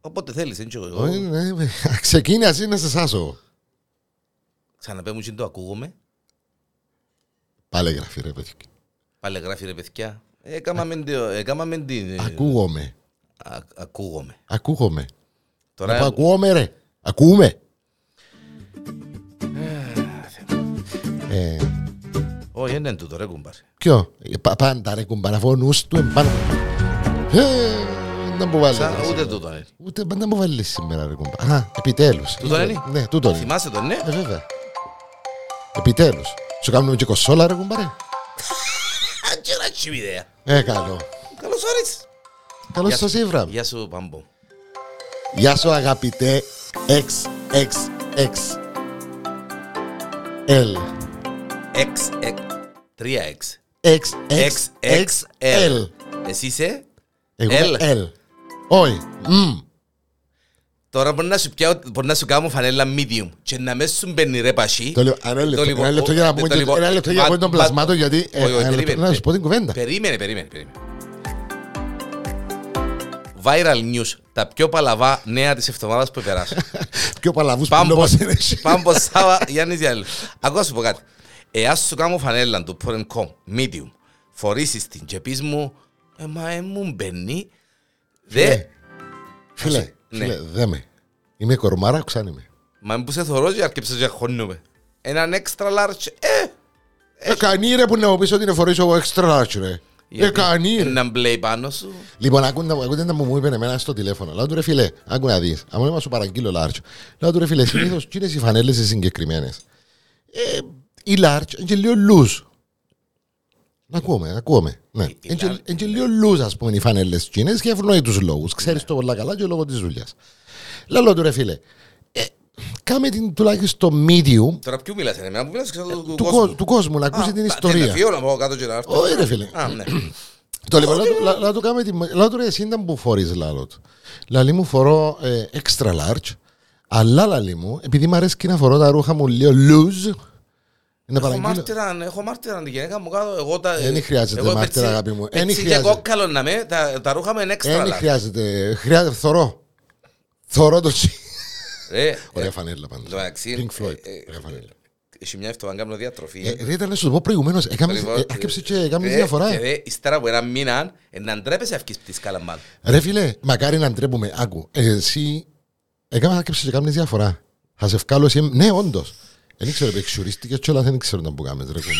Όποτε θέλεις, έτσι Όχι, εγώ. ναι, ναι. Ξεκίνησε να σε σάσω. Ξαναπέ μου και το ακούγομαι. Πάλι γράφει ρε παιδί. Πάλι γράφει ρε παιδιά. Έκαμαμε την... Έκαμαμε την... Ακούγομαι. Α- Ακούγομαι. Ακούγομαι. Να πω Τώρα... ακούγομαι ρε. Ακούμε. Ε, Όχι, δεν είναι τούτο ρε κουμπάρ. Ποιο; Ε, πα- Πάντα ρε κουμπάρα. Αφού ο νους του εμπάνω. Ε, Να μου βάλεις. Σαν ούτε τούτο είναι. Ούτε πάντα μου βάλεις σήμερα ρε κουμπάρα. Α, επιτέλους. Τούτο είναι; Ναι, τούτο είναι. Θυμάσαι τον, ναι; Ε, βέβαια. Επιτέλους. Σου κάνουμε και κοσόλα ρε κουμπάρε. Αν και να τσιμ ιδέα. Ε, καλό. Καλώς όρισες. Καλώς Γεια σας σου. ήβρα. Γεια σου, Παμπό. Γεια σου αγαπητέ XXX L X, X, 3X. XXXL Εσύ είσαι. Εγώ L. είμαι L Όχι Μμ. Τώρα μπορεί να σου, πιάω, μπορεί να σου κάνω φανέλα medium και να μέσα σου μπαίνει ρε πασί. Το λέω ένα λεπτό, λοιπόν, ένα λεπτό για να πούμε το και- λοιπόν, ένα λεπτό για να μα- πούμε τον μα- πλασμάτο γιατί ε, Όχι, όχι, ένα λεπτό, περίμενε, να σου πω την κουβέντα Περίμενε, περίμενε, περίμενε. Viral news. Τα πιο παλαβά νέα της εβδομάδας που περάσαν. Πιο παλαβούς που Πάμπος, λόγος είναι εσύ. Πάμπος Σάβα, Γιάννης Γιάννη. Ακούω να σου πω κάτι. Εάν σου κάνω φανέλα του Porn.com, medium, φορήσεις την και πεις μου, ε, μα ε, μου μπαίνει, δε, Ε, Φίλε, Ναι. φίλε, δε με Είμαι κορμάρα, ξάνη με μα που σε θωρώ και αρκεψες και χώνουμε. Έναν extra large, ε, Ε, κανεί ρε που να μου πεις ότι είναι φορείς εγώ extra large ρε Ε, γιατί κανεί ρε Έναν μπλέι πάνω σου. Λοιπόν, ακούτε, ακούτε να μου μου είπε εμένα στο τηλέφωνο. Λέω του ρε φίλε, άκου να δεις. Αν είμαι σου παραγγείλω large. Λέω του ρε φίλε, συνήθως τι είναι οι φανέλες οι συγκεκριμένες; Ε, η large είναι και λίγο loose. Να ακούμε, ακούμε. Ναι. Η- η Είναι και- large- Είναι και λίγο loose, ας πούμε, οι φανέλες τσίνες για ευνοήτους λόγους. Ξέρεις το πολλά καλά και λόγω της δουλειάς. Λέω του ρε φίλε, ε, κάμε την τουλάχιστον medium Τώρα ποιου μιλάς, εμένα που μιλάς, ξέρω του του, κόσμου, του κόσμου, να ακούσει Α, την τα- ιστορία. Να φύγω να πάω κάτω και να έρθω. Όχι ρε φίλε. Α, ναι. Το λοιπόν, λάδω- λά- λάδω κάμε τη- λάδω ρε εσύ ήταν που φορείς λάλο του. Λαλή μου φορώ ε, extra large, αλλά λαλή μου, επειδή μου αρέσει και να φορώ τα ρούχα μου λίγο loose, να Έχω παραγγείλω. μάρτυρα, έχω μάρτυρα τη γυναίκα μου κάτω. Εγώ τα. Δεν χρειάζεται εγώ μάρτυρα, πετσι- αγάπη μου. πετσι Δεν και χρειάζεται. κόκκαλο να με, τα, τα ρούχα με είναι έξτρα. Δεν λα. χρειάζεται, χρειάζεται, θωρώ. Θωρώ το τσι. Ρε, Ωραία φανέλα πάντως. το μεταξύ, Pink Floyd, ε, ε, ωραία φανέλα. Έχει μια εβδομάδα κάνω διατροφή. Ε, Ρε ήταν να σου το πω προηγουμένως, έκαμες- Λοιπόν, ε, έκαψε και έκαμες ρε, διαφορά. Και ρε, ύστερα από ένα μήνα, ε, να ντρέπεσαι αυκείς της σκάλα μάλλον. Ρε φίλε, μακάρι να ντρέπουμε. Άκου, εσύ έκαμε να και κάνεις διαφορά. Θα σε ευκάλω εσύ, ναι όντως. Δεν ήξερα, εξουρίστηκες και όλα δεν ήξερα να που κάνεις ρε κούμπα.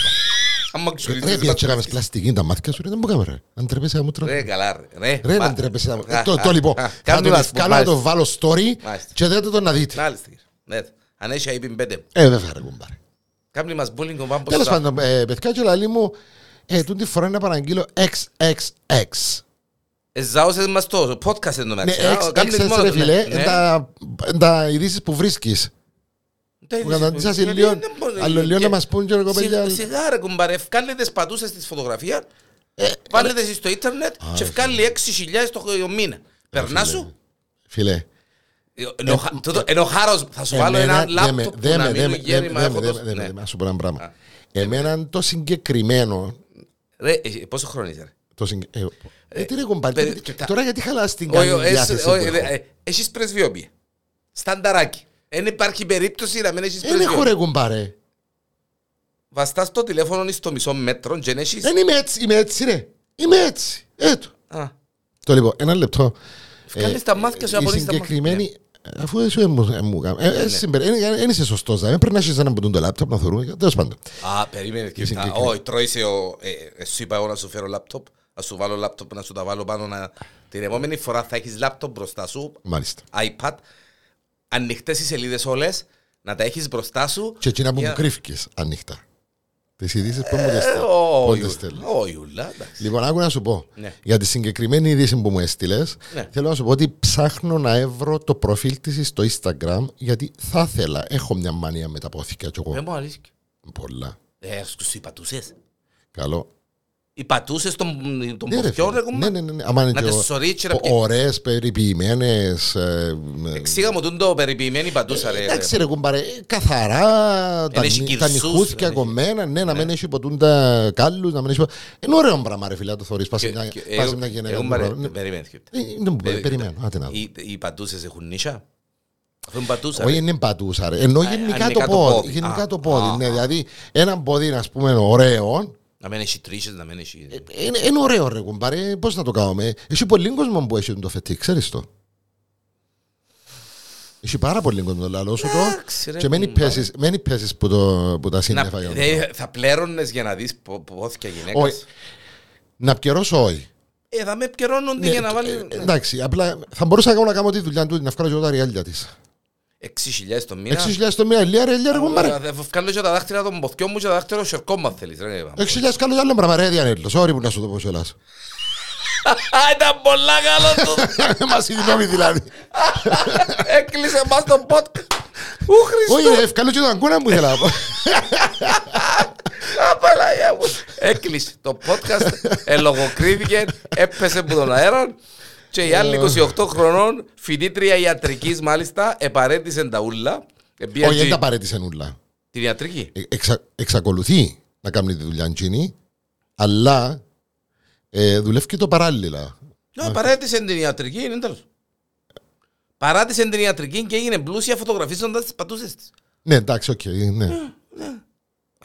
Άμα Ρε ξουρίζεις, πια και έκαμες πλαστική τα μάτια σου, ρε δεν μου κάνεις ρε. Αν τρέπεσαι να μου τρώει. Ρε, καλά ρε. Ρε, Ρε μα- να τρέπεσαι να μου Α, Το α, το, λοιπόν, α, θα κάμνη τον μας, ευκάλω να μάλιστα. το βάλω story Μάλιστα. και δέτε το να δείτε. Μάλιστα. Ναι, Αν έχει IP πέντε. Ε, βέβαια ρε κουμπάρε. Κάμνη μας bullying ο Πάμπος Τέλος Σάβα. πάντων, ε, παιδιά και λαλή μου, ε, τούτη φορά να παραγγείλω XXX. Ε, ζάωσες μας το podcast εν τω Ναι, μεταξύ. Α, κάμνεις XXX μόνο ρε το, φίλε, ναι. είναι τα- τα ειδήσεις που βρίσκεις. Τα Που είδες, καταντήσας γιατί λίγο, δεν μπορεί- άλλο λίγο και- να μας πούν και ρε κοπέλια. Σιγά- Σιγά ρε κουμπάρε, ευκάλλετε τις πατούσες στη φωτογραφία, Ε, βάλετε εσείς στο ίντερνετ και ευκάλλει 6.000 το μήνα. Περνά σου. Φίλε, Ενώ χα- τούτο- Ενώ χάρος θα σου βάλω εμένα- ένα δε με- λάπτοπ που δε να με- μην δε μου με- γέρει δε μα με- έχω δε τόσο- με- δε με- ναι. δε με- να σου πω ένα Α. πράγμα. Εμένα το συγκεκριμένο. Ρε, ε, πόσο χρόνο είσαι ρε; Το συγκε- ε, ε, τι ρε κομπάρε, περι- τι- κοιτά. Τώρα γιατί χαλάς την Όχι, καλή όχι, διάθεση όχι, που ρε, έχω; ε, Έχεις πρεσβειόπια. Στανταράκι. Δεν υπάρχει περίπτωση να μην έχεις Δεν έχω πρεσβειόπια. ρε κουμπάρε. Βαστάς το τηλέφωνο ή στο μισό μέτρο και δεν έχεις... Δεν είμαι έτσι, είμαι έτσι ρε. Είμαι έτσι. Έτω. Α, Το λοιπόν, ένα λεπτό. Βγάλεις τα μάτια σου, η απολύσεις τα μάτια. συγκεκριμένη, αφού εσύ μου ε, μου κάνει. Δεν είσαι σωστός, δεν πρέπει να έχεις έναν που το λάπτοπ να θεωρούμε. Τέλος πάντων. Α, περίμενε. και- συγκεκριμένη. α, Όχι, τρώησε ο... ε, ε, Σου είπα εγώ να σου φέρω λάπτοπ. Να σου βάλω λάπτοπ, να σου τα βάλω πάνω. να- Την επόμενη φορά θα έχεις λάπτοπ μπροστά σου, Μάλιστα. iPad, ανοιχτές οι σελίδες όλες, να τα έχεις μπροστά σου. Και εκείνα που μου για- κρύφηκες ανοιχτά. Τις ειδήσεις που μου τις Ε, στέλνω. όχι, Πότε στέλνω. όχι, ουλά, εντάξει. Λοιπόν, άκου να σου πω. Ναι. Για τη συγκεκριμένη είδηση που μου έστειλες, Ναι. θέλω να σου πω ότι ψάχνω να έβρω το προφίλ της στο Instagram, γιατί θα ήθελα. Έχω μια μανία με τα πόθηκα κι εγώ. Δεν μου αρέσει. Πολλά. Ε, στους είπα τους ες. Καλό. Οι πατούσες των, των Ναι, ρε, ποθιών, φίλε. ρε κουμπά. ναι, ναι, ναι. Άμα είναι Να και τις ο- σωρίτσι, ρε, ο- πιέ. ωραίες, περιποιημένες. ε, ε, Εξήγα μου το περιποιημένη πατούσα, ρε. Εντάξει ρε κουμπάρε, ε, καθαρά, τα, έχει νι- τα κυρσούς, νυχούθια δεν έχει. κομμένα, ναι, να μην έχει ποτούν τα κάλλους, να μην έχει... ποτέ- Είναι ωραίο πράγμα ρε φίλε, να το θωρείς, πας σε Και- μια- και- πας σε εγώ- μια γενέκα. εγώ που μπαρε- μπορεί- Περίμενε. Ε, δεν μου- Περί- Περιμένω, άντε να δω. Οι, οι πατούσες έχουν νύσια; Αυτό είναι πατούσα. Όχι, ρε. είναι πατούσα ρε. Ενώ Α, γενικά το ανικά το πόδι. πόδι. Γενικά Α, το πόδι, α, ναι. α. Δηλαδή, ένα πόδι, ας πούμε, ωραίο, Να μην έχει τρίσες, να μην έχει... είναι, είναι ωραίο ρε κουμπάρε, πώς να το κάνουμε; Έχει πολύ κόσμο που έχει το φετί, ξέρεις το. Έχει πάρα πολύ κόσμο, λαλό σου το. Εντάξει, ρε, Και μένει κουμπάρε. πέσεις, μένει πέσεις που, το, που τα Να- σύννεφα. για να το δε- Θα πλέρωνες για να δεις πο- πόθηκια Όχι. γυναίκας. Να πιερώσω όχι. Ε, θα με επικαιρώνονται Ναι, για να βάλει... ε, Εντάξει, απλά θα μπορούσα να κάνω, να κάνω τη δουλειά του, να βγάλω και τα ριάλια της. 6.000 το μήνα. 6.000 το μήνα, λιά ρε, λιά ρε κουμπάρε. Θα βγάλω και τα δάχτυλα των ποθιών μου και τα δάχτυλα σερκό μα θέλεις. ρε. 6.000 κάνω κι άλλο πράγμα ρε, διανέλος. Sorry που να σου το πω κιόλας. Α, Ήταν πολλά καλό του. Μα συγγνώμη δηλαδή. Έκλεισε μας το podcast. Ου Όχι, Χριστό. ρε, ευκάλω και τον αγκούνα μου ήθελα να πω. Α, Παναγία μου. Έκλεισε το podcast. Ελογοκρίθηκε. Έπεσε από τον αέρα. Και η άλλη 28 χρονών, φοιτήτρια ιατρικής μάλιστα, επαρέτησε τα ούλα. Επήγε Όχι, δεν και- τα παρέτησε νουλά. Την ιατρική. Ε, εξα- Εξακολουθεί να κάνει τη δουλειά Τζίνι, αλλά ε, δουλεύει και το παράλληλα. Ναι, παράτησε την ιατρική, είναι τέλος. Παράτησε την ιατρική και έγινε πλούσια φωτογραφίζοντας τις πατούσες της. Ναι, εντάξει, οκ, ναι.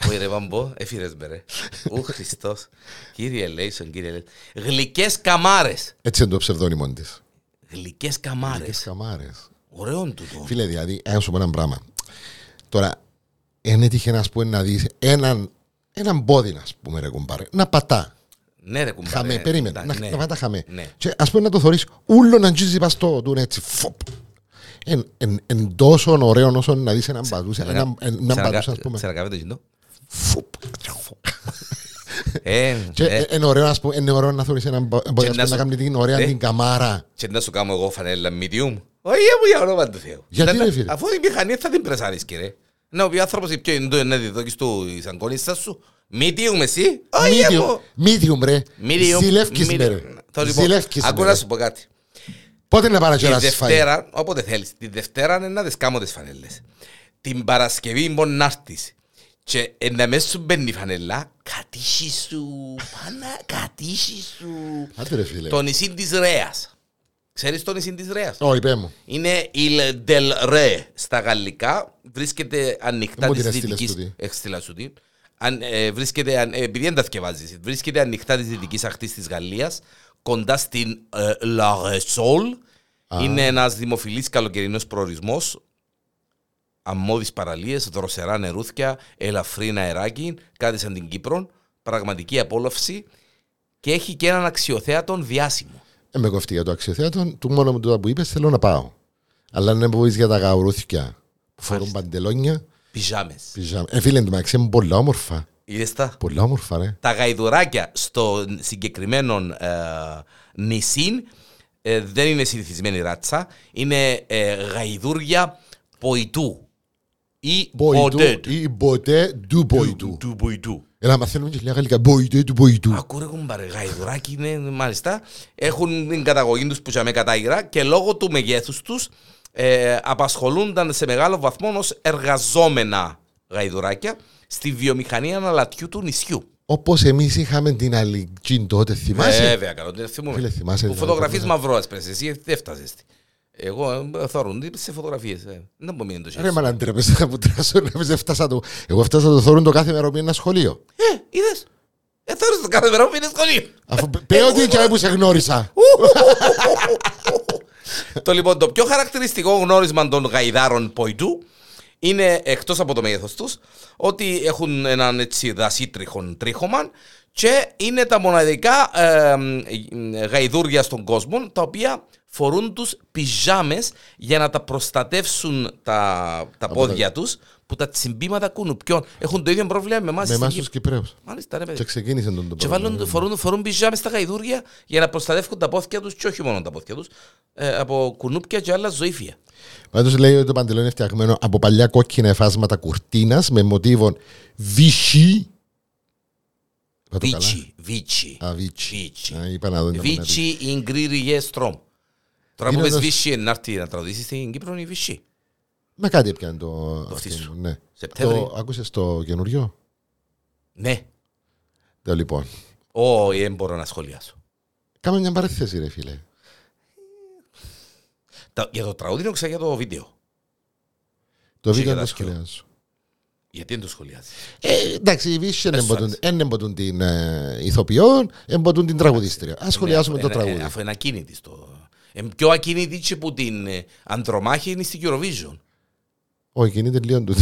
Όχι ρε Βαμπό, έφυρες με ρε. Ου Χριστός. Κύριε ελέησον, κύριε ελέησον. Γλυκές καμάρες. Έτσι είναι το ψευδόνυμο της. Γλυκές καμάρες. Καμάρες. Ωραίο τούτο. Φίλε, δηλαδή, να σου πω ένα πράγμα. Τώρα, είναι έτυχε να πούμε να δεις έναν, έναν πόδι, να πούμε, ρε κουμπάρε, να πατά. Ναι ρε κουμπάρε. Χαμέ, περίμενε. Ναι, Να, ναι. να πατά χαμέ. Ναι. Και ας πούμε να το θωρεί, ούλο να τζίζει πα στο του έτσι. Φοπ. Εν, εν, εν τόσο ωραίο όσο να δεις έναν πατούσα. Έναν έναν πατούσα, ας πούμε. Ξανακάμε το γυντό. Φοπ. Ε, Και ε, ε, είναι ωραίο, ας πούμε, είναι ωραίο να θωρείς έναν πόδι ας να πούμε, να σου- κάνει την ωραία Ε. την καμάρα. Και να σου κάνω εγώ φανέλα medium. Όχι μου για όνομα του Θεού. Γιατί, Να- ρε, φίλε; Αφού η μηχανή θα την πρεσάρεις κύριε. Να ο άνθρωπος η πιο είναι το είναι διδόκης του εις αγκόνισσας σου. Medium εσύ. Όχι Medium, μου. medium ρε. Medium. Ζηλεύκεις medium. με ρε. Το λοιπόν, Ζηλεύκεις με Ακούω ρε. να σου πω κάτι. Πότε να πάνε Τη και να φάει; Δευτέρα, όποτε θέλεις, τη Δευτέρα είναι να τις κάνω τις φανέλες. Την Παρασκευή μπορεί να έρθεις. Και ε, να μέσα σου μπαίνει η φανέλα, κατήσι σου, πάνα, κατήσι σου. Άντε ρε φίλε. Το νησί της Ρέας. Ξέρεις το νησί της Ρέας. Όχι, πέ μου. Είναι Il del Re στα γαλλικά. Βρίσκεται ανοιχτά Μου της την έστειλες δυτικής... τούτη. Έστειλα σου την. Αν, ε, βρίσκεται, αν- ε, επειδή δεν τα θκευάζεις, βρίσκεται ανοιχτά της δυτικής ακτής της Γαλλίας, κοντά στην ε, La Resol. Είναι ένας δημοφιλής καλοκαιρινός προορισμός. Αμμώδεις παραλίες, δροσερά νερούθια, ελαφρύ αεράκι, κάτι σαν την Κύπρο. Πραγματική απόλαυση και έχει και έναν αξιοθέατον διάσημο. Ε, με κοφτεί για το αξιοθέατο. Του μόνο με το που είπες θέλω να πάω. Αλλά αν είναι για τα γαουρούθια που φορούν παντελόνια. Πιζάμες. πιζάμα. Ε, φίλε, εντωμεταξύ είναι πολλά όμορφα. Είδες τα; Πολλά όμορφα, ρε. τα γαϊδουράκια στο συγκεκριμένο ε, νησί ε, δεν είναι συνηθισμένη ράτσα. Είναι ε, γαϊδούρια ποητού ή ποτέ Μποϊτού ή ποτέ του μποϊτού. του ποητού. Έλα, μαθαίνουμε και λίγα γαλλικά. Μποϊτέ του μποϊτού. Ακούρε κουμπάρε, γαϊδουράκι είναι μάλιστα. Έχουν την καταγωγή τους που είχαμε κατάγυρα και λόγω του μεγέθους τους ε, απασχολούνταν σε μεγάλο βαθμό ως εργαζόμενα γαϊδουράκια στη βιομηχανία αλατιού του νησιού. Όπως εμείς είχαμε την αλληλική τότε, θυμάσαι; Βέβαια, καλό, δεν θυμούμαι. Φίλε, θυμάσαι, Που δηλαδή, φωτογραφίες τότε. μαυρός έσπρεσες, εσύ δεν φτάσες. Εγώ ε, θωρούν τι σε φωτογραφίες. ε. Δεν μου μείνει το Ρε χέρι. μα να ντρέπεσαι θα που τράσω να πεις έφτασα το Εγώ έφτασα το θόρουν το κάθε μέρα που είναι ένα σχολείο Ε, είδες. Ε, θωρείς το κάθε μέρα που είναι σχολείο. Αφού πέ ότι είναι που σε γνώρισα το λοιπόν, το πιο χαρακτηριστικό γνώρισμα των γαϊδάρων ποητού είναι εκτός από το μέγεθος τους ότι έχουν έναν έτσι δασίτριχον τρίχωμα και είναι τα μοναδικά ε, ε, γαϊδούρια στον κόσμο τα οποία φορούν τους πιζάμες για να τα προστατεύσουν τα, τα πόδια τους που τα τσιμπήματα κουνουπιών έχουν το ίδιο πρόβλημα με εμάς Με στην εμάς Κύπρο. τους Κυπρέους Μάλιστα ρε παιδί. Και ξεκίνησε τον το Και πρόβλημα. βάλουν, φορούν, φορούν πιζάμες στα γαϊδούρια για να προστατεύουν τα πόδια τους και όχι μόνο τα πόδια τους ε, από κουνούπια και άλλα ζωήφια. Πάντως λέει ότι το παντελόνι είναι φτιαγμένο από παλιά κόκκινα εφάσματα κουρτίνας με μοτίβων Vichy Είπα το καλά. Βίτσι, Βίτσι. Α, Βίτσι. Βίτσι. Α, είπα Τώρα που Είναι πες ένας- Βίτσι να έρθει να τραγουδήσει στην Κύπρο είναι η Βίτσι. Με κάτι έπιανε το. Το αυτή, φτύσου. Ναι. Σεπτέμβρη. Το άκουσες το καινούριο; Ναι. Το λοιπόν. Όχι, δεν μπορώ να σχολιάσω. Κάμε μια παρέθεση ρε φίλε. Τα- Για το τραγούδι είναι για το βίντεο. Το Και βίντεο για δεν τα το σχολιάζω. Γιατί δεν το σχολιάζεις; Ε, εντάξει, οι Βίσοι Πες δεν σου, εμποτούν- δεν εμποτούν την ε, ηθοποιό, εμποτούν την τραγουδίστρια. Ας σχολιάσουμε το Ναι, αφού- ε, τραγούδι. Αφού είναι ακίνητη στο... Ε, πιο ακίνητη και που την ε, Ανδρομάχη είναι στην Eurovision. Όχι, κινείται λίγο του.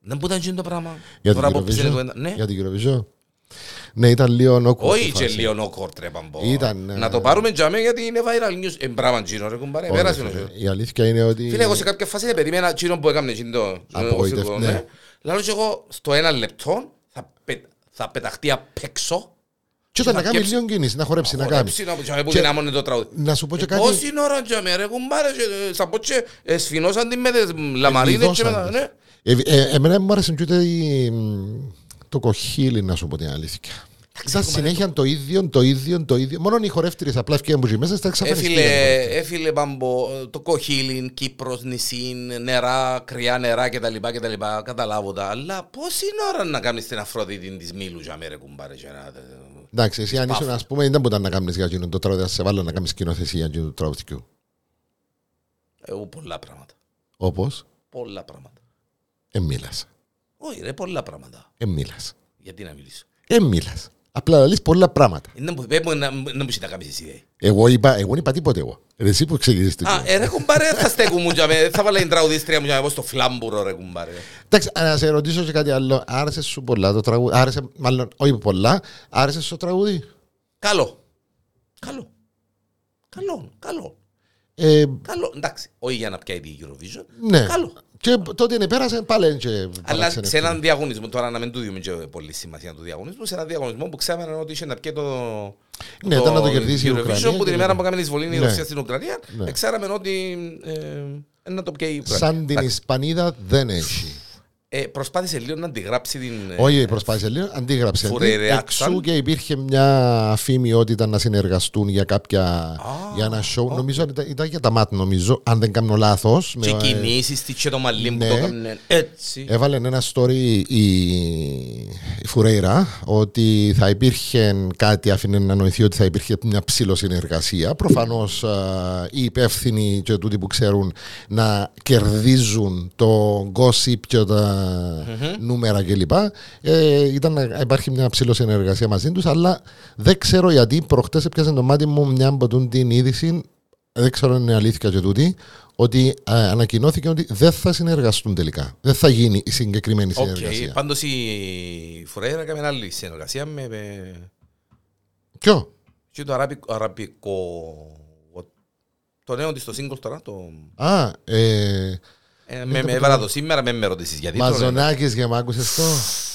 Δεν μπορεί να γίνει το πράγμα. Για Τώρα την που ψήνε το Eurovision. ένα- Ναι. Για την Eurovision. Ναι, ήταν λίγο awkward Όχι η και φάση. λίγο νόκορτ ρε παμπό. Ήταν, ε, Να το πάρουμε τζάμε γιατί είναι viral news. Ε, μπράβο Τζίνο ρε κουμπάρε. Όχι, Πέρασε φίλε, ο Η αλήθεια είναι ότι. Φίλε, εγώ σε κάποια φάση δεν περίμενα Τζίνο που έκαμε εκείνο το... Απογοήτευ- ο- ναι. ναι. Λάλλον και εγώ στο ένα λεπτό θα, πε- θα πεταχτεί απ' έξω. Και όταν θα να κάνει κέψει- λίγο κίνηση, να χορέψει, να κάνει. χορέψει, να τζάμε που Και- δυνάμωνε το τραγούδι. Να σου πω και Ε, κάτι. Πόση ώρα τζάμε ρε κουμπάρε. και, ε, Θα πω και ε, σφινώσαν την με τις λαμαρίνες και μετά, Δώσαν ναι. τις. Ε, ε, Εμένα μου άρεσε και ούτε η- μ, το κοχύλι, να σου πω την αλήθεια. Ήταν συνέχεια το ίδιο, το ίδιο, το ίδιο. Μόνο οι χορεύτριες απλά ευκαιρία που ζει μέσα στα Έφυλε, εξαφανιστήρια. έφυλε μπαμπο, το κοχύλιν, Κύπρος, νησί, νερά, κρυά νερά κτλ. κτλ. Καταλάβω τα. Αλλά πώς είναι ώρα να κάνεις την Αφροδίτη της Μήλου για μέρα κουμπάρε. Και να- Εντάξει, εσύ αν Πάφο. ήσουν, ας πούμε, δεν μπορεί να κάνεις για εκείνο το τραγούδι, να σε βάλω να κάνεις σκηνοθεσία για εκείνο το τραγουδιού. Εγώ πολλά πράγματα. Όπως, Πολλά πράγματα. εμίλας. Όχι ρε, πολλά πράγματα. Εμίλας. Γιατί να μιλήσω; Εμίλας. Απλά λες πολλά πράγματα. Ε, Να μου πες μου να να μου τα κάνεις εσύ. ε. Εγώ είπα, εγώ δεν είπα τίποτε εγώ. Ρε, Εσύ που ξεκινήσεις το Α, ε, ρε κουμπάρε, θα στέκου μου για μέ. Θα βάλω την τραγουδίστρια μου για να πω στο φλάμπουρο ρε κουμπάρε. Εντάξει, να σε ρωτήσω και κάτι άλλο. Άρεσε σου πολλά το τραγούδι; Άρεσε, μάλλον, όχι πολλά. Άρεσε σου το τραγούδι; Καλό. Καλό. Καλό, καλό. Ε, Καλό, εντάξει, όχι για να πιάει την Eurovision. ναι. Καλό. Και τότε είναι πέρασε πάλι και Αλλά παράξενε. σε έναν διαγωνισμό, τώρα να μην του δούμε και πολύ σημασία του διαγωνισμού, σε έναν διαγωνισμό που ξέραμε ότι είχε να πιει το. Ναι, ήταν να το κερδίσει η Eurovision, Ουκρανία που την και ημέρα το- που έκαμε εισβολή η Ναι. Ρωσία στην Ουκρανία, Ναι. ξέραμε ότι ε, να το πιει η Ουκρανία. Σαν την Ισπανίδα δεν έχει. Ε, προσπάθησε λίγο να αντιγράψει την. ε, Όχι, προσπάθησε λίγο, αντίγραψε. Φουρερεάξαν. Εξού και υπήρχε μια φήμη ότι ήταν να συνεργαστούν για κάποια. για ένα show. Νομίζω ήταν, ήταν για τα ΜΑΤ, νομίζω, αν δεν κάνω λάθος. Και κινήσεις τη και το μαλλί που ναι. το έκαμε έτσι. Έβαλε ένα story η, η Φουρέιρα ότι θα υπήρχε κάτι, άφηνε να νοηθεί ότι θα υπήρχε μια ψιλοσυνεργασία. Προφανώς οι υπεύθυνοι και τούτοι που ξέρουν να κερδίζουν το gossip και τα νούμερα κλπ. Ε, ήταν να υπάρχει μια ψιλοσυνεργασία μαζί τους, αλλά δεν ξέρω γιατί προχτές έπιασε το μάτι μου μια από τούτη την είδηση. Δεν ξέρω αν είναι αλήθεια και τούτη, ότι ε, ανακοινώθηκε ότι δεν θα συνεργαστούν τελικά. Δεν θα γίνει η συγκεκριμένη Οκ, συνεργασία. πάντως η Φουρέιρα έκαμε άλλη συνεργασία με, με Ποιο; και το αραβικό, αραβικό το νέο της στο single τώρα, το, Α, ε, ε, με, με έβαλα το σήμερα, με με ρωτήσεις γιατί. το, ναι. Μαζονάκης και με άκουσες το;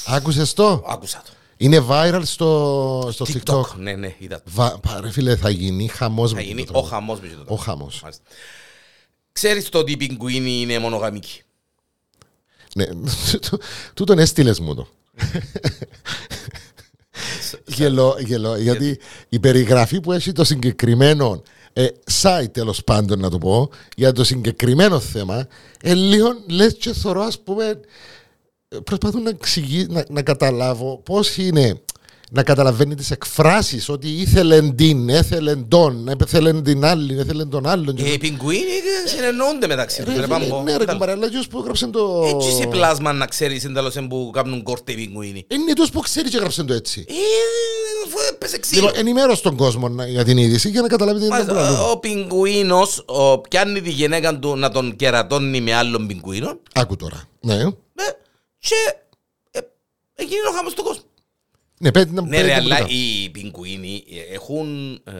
Άκουσες το; Άκουσα το. Είναι viral στο, στο TikTok. TikTok, ναι, ναι, είδα το. Βα, πάρε φίλε, θα γίνει χαμός Θα με γίνει το ο τραγούδι. χαμός με το Ο χαμός. Μάλιστα. Ξέρεις το ότι η πιγκουίνη είναι μονογαμική; Ναι, τούτον έστειλες μου το. γελώ, γελώ, γιατί; η περιγραφή που έχει το συγκεκριμένο ε, site τέλος πάντων να το πω για το συγκεκριμένο θέμα ε, λίγο λες και θωρώ ας πούμε ε, προσπαθώ να, εξηγεί, να, να καταλάβω πώς είναι να καταλαβαίνει τις εκφράσεις ότι ήθελε την, έθελε τον, έθελε την άλλη, έθελε τον άλλον και Ε, Οι πιγκουίνοι συνεννοούνται μεταξύ τους. Ρε ρε, φίλε, πάμπο. Ναι ρε Κοίτα. κουμπάρε, αλλά ποιος που έγραψε το... Έτσι σε πλάσμα να ξέρεις εντάλλως που κάνουν κόρτε οι πιγκουίνοι. Είναι τους που ξέρει και έγραψε το έτσι. Ε, αφού έπεσε ξύλο. Λοιπόν, ενημέρωσε τον κόσμο να- για την είδηση για να καταλάβει τι είναι το Μάλιστα, πράγμα. Ο πιγκουίνος ο, πιάνει τη γυναίκα του να τον κερατώνει με άλλον πιγκουίνο Άκου τώρα. Ναι, ε, και ε, έγινε ο χαμός του κόσμου. ναι πέτει να Ναι πέτει ρε, να αλλά πουλά. οι πιγκουίνοι ε, έχουν... Ε,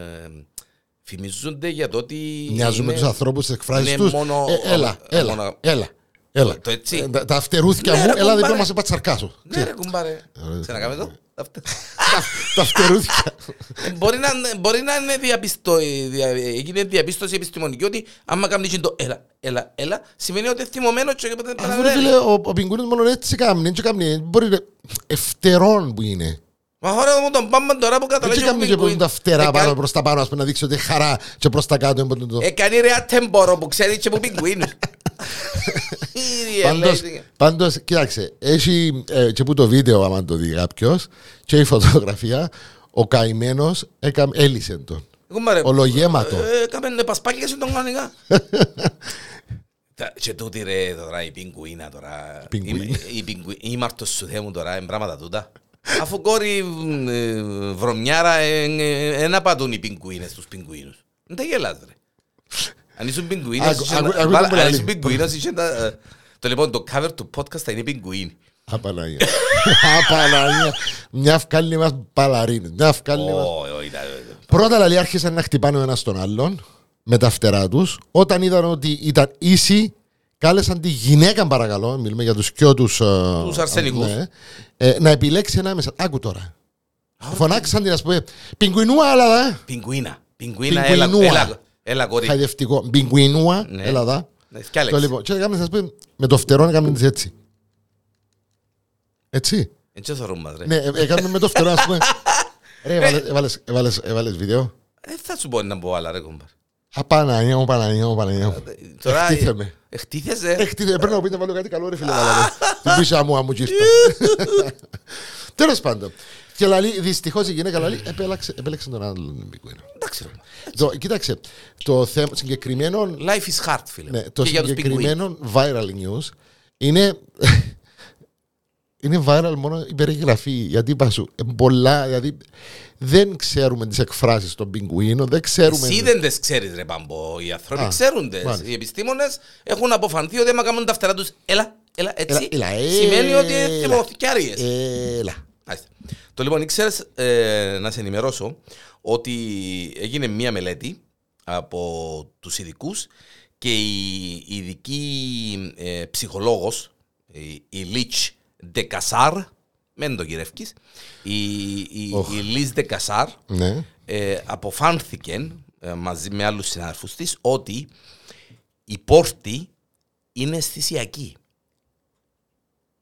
φημίζονται για το ότι... Μοιάζουν με είναι- τους ανθρώπους στις εκφράσεις είναι τους. μόνο- Ε, Έλα, ε, έλα, μόνο- έλα. Έλα. Το έτσι. Ε, τα- Τα αυτερούθια Ναι, μου, ρε, έλα δεν κουμπάρε. πρέπει να σε πατσαρκάσω. Ναι ρε κουμπάρε. Ξανακάμε το. Αυτό. Τα αυτερούθια. Ε, Μπορεί να, μπορεί να είναι διαπιστω, δια, έγινε διαπίστωση επιστημονική ότι άμα κάνει το έλα, έλα, έλα, σημαίνει ότι είναι θυμωμένο και οπότε Αφού ρε φίλε, ο, ο πιγκούνιος μόνο έτσι κάνει, έτσι κάνει. Μπορεί να... Ευτερών που είναι. Μα ωραία μου τον πάμε τώρα που Έτσι καταλάβει κάνουμε και που τα φτερά πάνω προς τα πάνω, ας πούμε, να δείξει ότι χαρά και προς τα κάτω. είναι το- Έκανε ρε ατέμπορο που ξέρει και που πιγκουίνους. Πάντως, πάντως, κοίταξε, έχει ε, και που το βίντεο, άμα το δει κάποιος, και η φωτογραφία, ο καημένος έκαμε, έλυσε τον. Ολογέματο. Έκαμε πασπάλια σε τον κανονικά. Τα- Και τούτη ρε τώρα η πιγκουίνα τώρα. Πιγκουίνα. Η- η πιγκου- Η Μάρτος σου Θεού μου τώρα είναι πράγματα τούτα. Αφού κόρη μ, ε, βρωμιάρα ένα πατούν οι πιγκουίνες τους πιγκουίνους. Δεν τα γελάς ρε. Αν ήσουν πιγκουίνος, Άκου- είσαι άκου- να- άκου βάλα- τον αν πουλαλή. ήσουν πιγκουίνος, είσαι να- ε, Το λοιπόν το cover του podcast θα είναι πιγκουίνι. Απαναγία. Απαναγία. Μια φκάλη μας παλαρίνες. Μια φκάλη μας. Ω, ω, ήταν- Πρώτα δηλαδή άρχισαν να χτυπάνε ο ένας τον άλλον με τα φτερά τους. Όταν είδαν ότι ήταν ίσοι, κάλεσαν τη γυναίκα παρακαλώ, μιλούμε για τους πιο τους... ε, Τους αρσενικούς. ναι, ε, να επιλέξει ένα μέσα. Άκου τώρα. Φωνάξαν την, ας πούμε, πιγκουινούα Ελλάδα. Πιγκουίνα. Πιγκουίνα, έλα, Πιγκουινούα. Έλα, έλα κόρη. Χαϊδευτικό. Πιγκουινούα, Ναι. Ελλάδα. Ναι, Το φτιάλεξε. λοιπόν, και έκαμε, σας πούμε, με το φτερό έκαμε τις έτσι. Έτσι. Έτσι θεωρούν μας ρε. Ναι, ε, έκαμε με το φτερό, ας πούμε. Ρε, έβαλες- έβαλες- έβαλες- έβαλες βίντεο; Δεν θα σου πω να πω άλλα ρε κομπάρ. Απαναγία μου, Παναγία μου, Παναγία μου. Τώρα Εκτίθεμε. Εκτίθεσαι. Έχτη, πρέπει να πείτε να βάλω κάτι καλό ρε φίλε βάλαμε. Την πίσα μου, αμού γύρτα. Τέλος πάντων. Και λαλή, δυστυχώς η γυναίκα λαλή επέλεξε, επέλεξε τον άλλον πιγκουίνο. Εντάξει ρε. Το, κοίταξε, το θέμα συγκεκριμένο, Life is hard φίλε. ναι, το Και για τους πιγκουίνους. συγκεκριμένο viral news είναι, είναι viral μόνο η περιγραφή. Γιατί είπα σου, ε, πολλά, δηλαδή δεν ξέρουμε τις εκφράσεις των πιγκουίνων, δεν ξέρουμε... Εσύ δεν τις ξέρεις ρε Παμπό. Οι άνθρωποι Α, ξέρουν τις. μάλιστα. Οι επιστήμονες έχουν αποφανθεί ότι άμα κάνουν τα φτερά τους έλα, έλα, έτσι. Έλα, έλα, Σημαίνει ότι είναι έλα. Θυμοθηκιάριες. Έλα. Μάλιστα. Το λοιπόν, ήξερες ε, να σε ενημερώσω ότι έγινε μία μελέτη από τους ειδικούς και η ειδική ε, ψυχολόγος, η, η Λίτς Ντεκασάρ, μεν το γυρεύκεις, η, η, Οχ. η Λίτς Ντεκασάρ Ναι. ε, αποφάνθηκε ε, μαζί με άλλους συνάδελφους της ότι η πόρτη είναι αισθησιακή.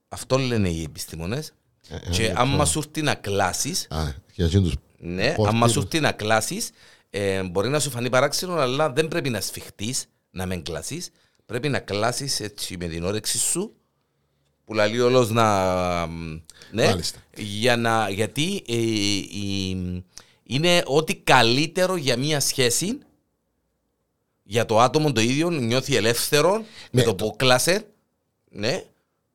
Αυτό λένε οι επιστήμονες. Ε, και ε, άμα σου έρθει να κλάσεις, Α, για εκείνους ναι, πόρτη άμα σου είναι. έρθει να κλάσεις, ε, μπορεί να σου φανεί παράξενο, αλλά δεν πρέπει να σφιχτείς, να μην κλάσεις. Πρέπει να κλάσεις έτσι με την όρεξη σου, που λαλεί όλος να... Ναι, Μάλιστα. για να, γιατί ε, η- είναι ό,τι καλύτερο για μια σχέση, για το άτομο το ίδιο, νιώθει ελεύθερο με Ναι, το που κλάσε, ναι,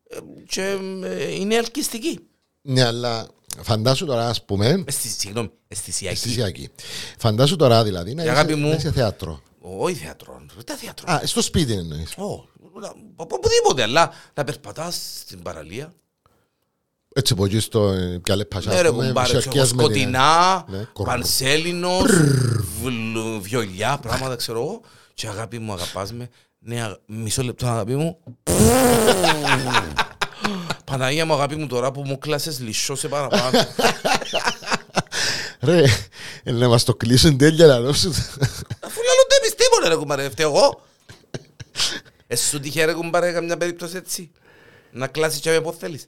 ε, και ε, είναι ελκυστική. Ναι, αλλά φαντάσου τώρα, ας πούμε, Αισθη- Συγγνώμη, αισθησιακή. αισθησιακή. Φαντάσου τώρα δηλαδή να Και είσαι, αγάπη μου- να είσαι θέατρο. Όχι θέατρο, τα θέατρο. Α, στο σπίτι εννοείς. Ω, να- Από οπουδήποτε, αλλά να περπατάς στην παραλία. Έτσι που εκεί στο ε, πιάλε πασά. Ναι ρε κουμπάρε, ξέρω, σκοτεινά, Ναι, κορ- πανσέλινος, βλ- βιολιά, πράγματα ξέρω εγώ. Και αγάπη μου, αγαπάς με. Ναι, αγα- μισό λεπτό αγάπη μου. Παναγία μου, αγάπη μου, τώρα που μου κλάσες λυσσό σε παραπάνω. Ρε, ε, να μας το κλείσουν τέλεια να δώσουν. Αφού λαλούνται επιστήμονε ρε κουμπάρε, φταίω εγώ. Εσύ σου τυχαία ρε κουμπάρε καμιά περίπτωση έτσι. Να κλάσεις και με πώς θέλεις.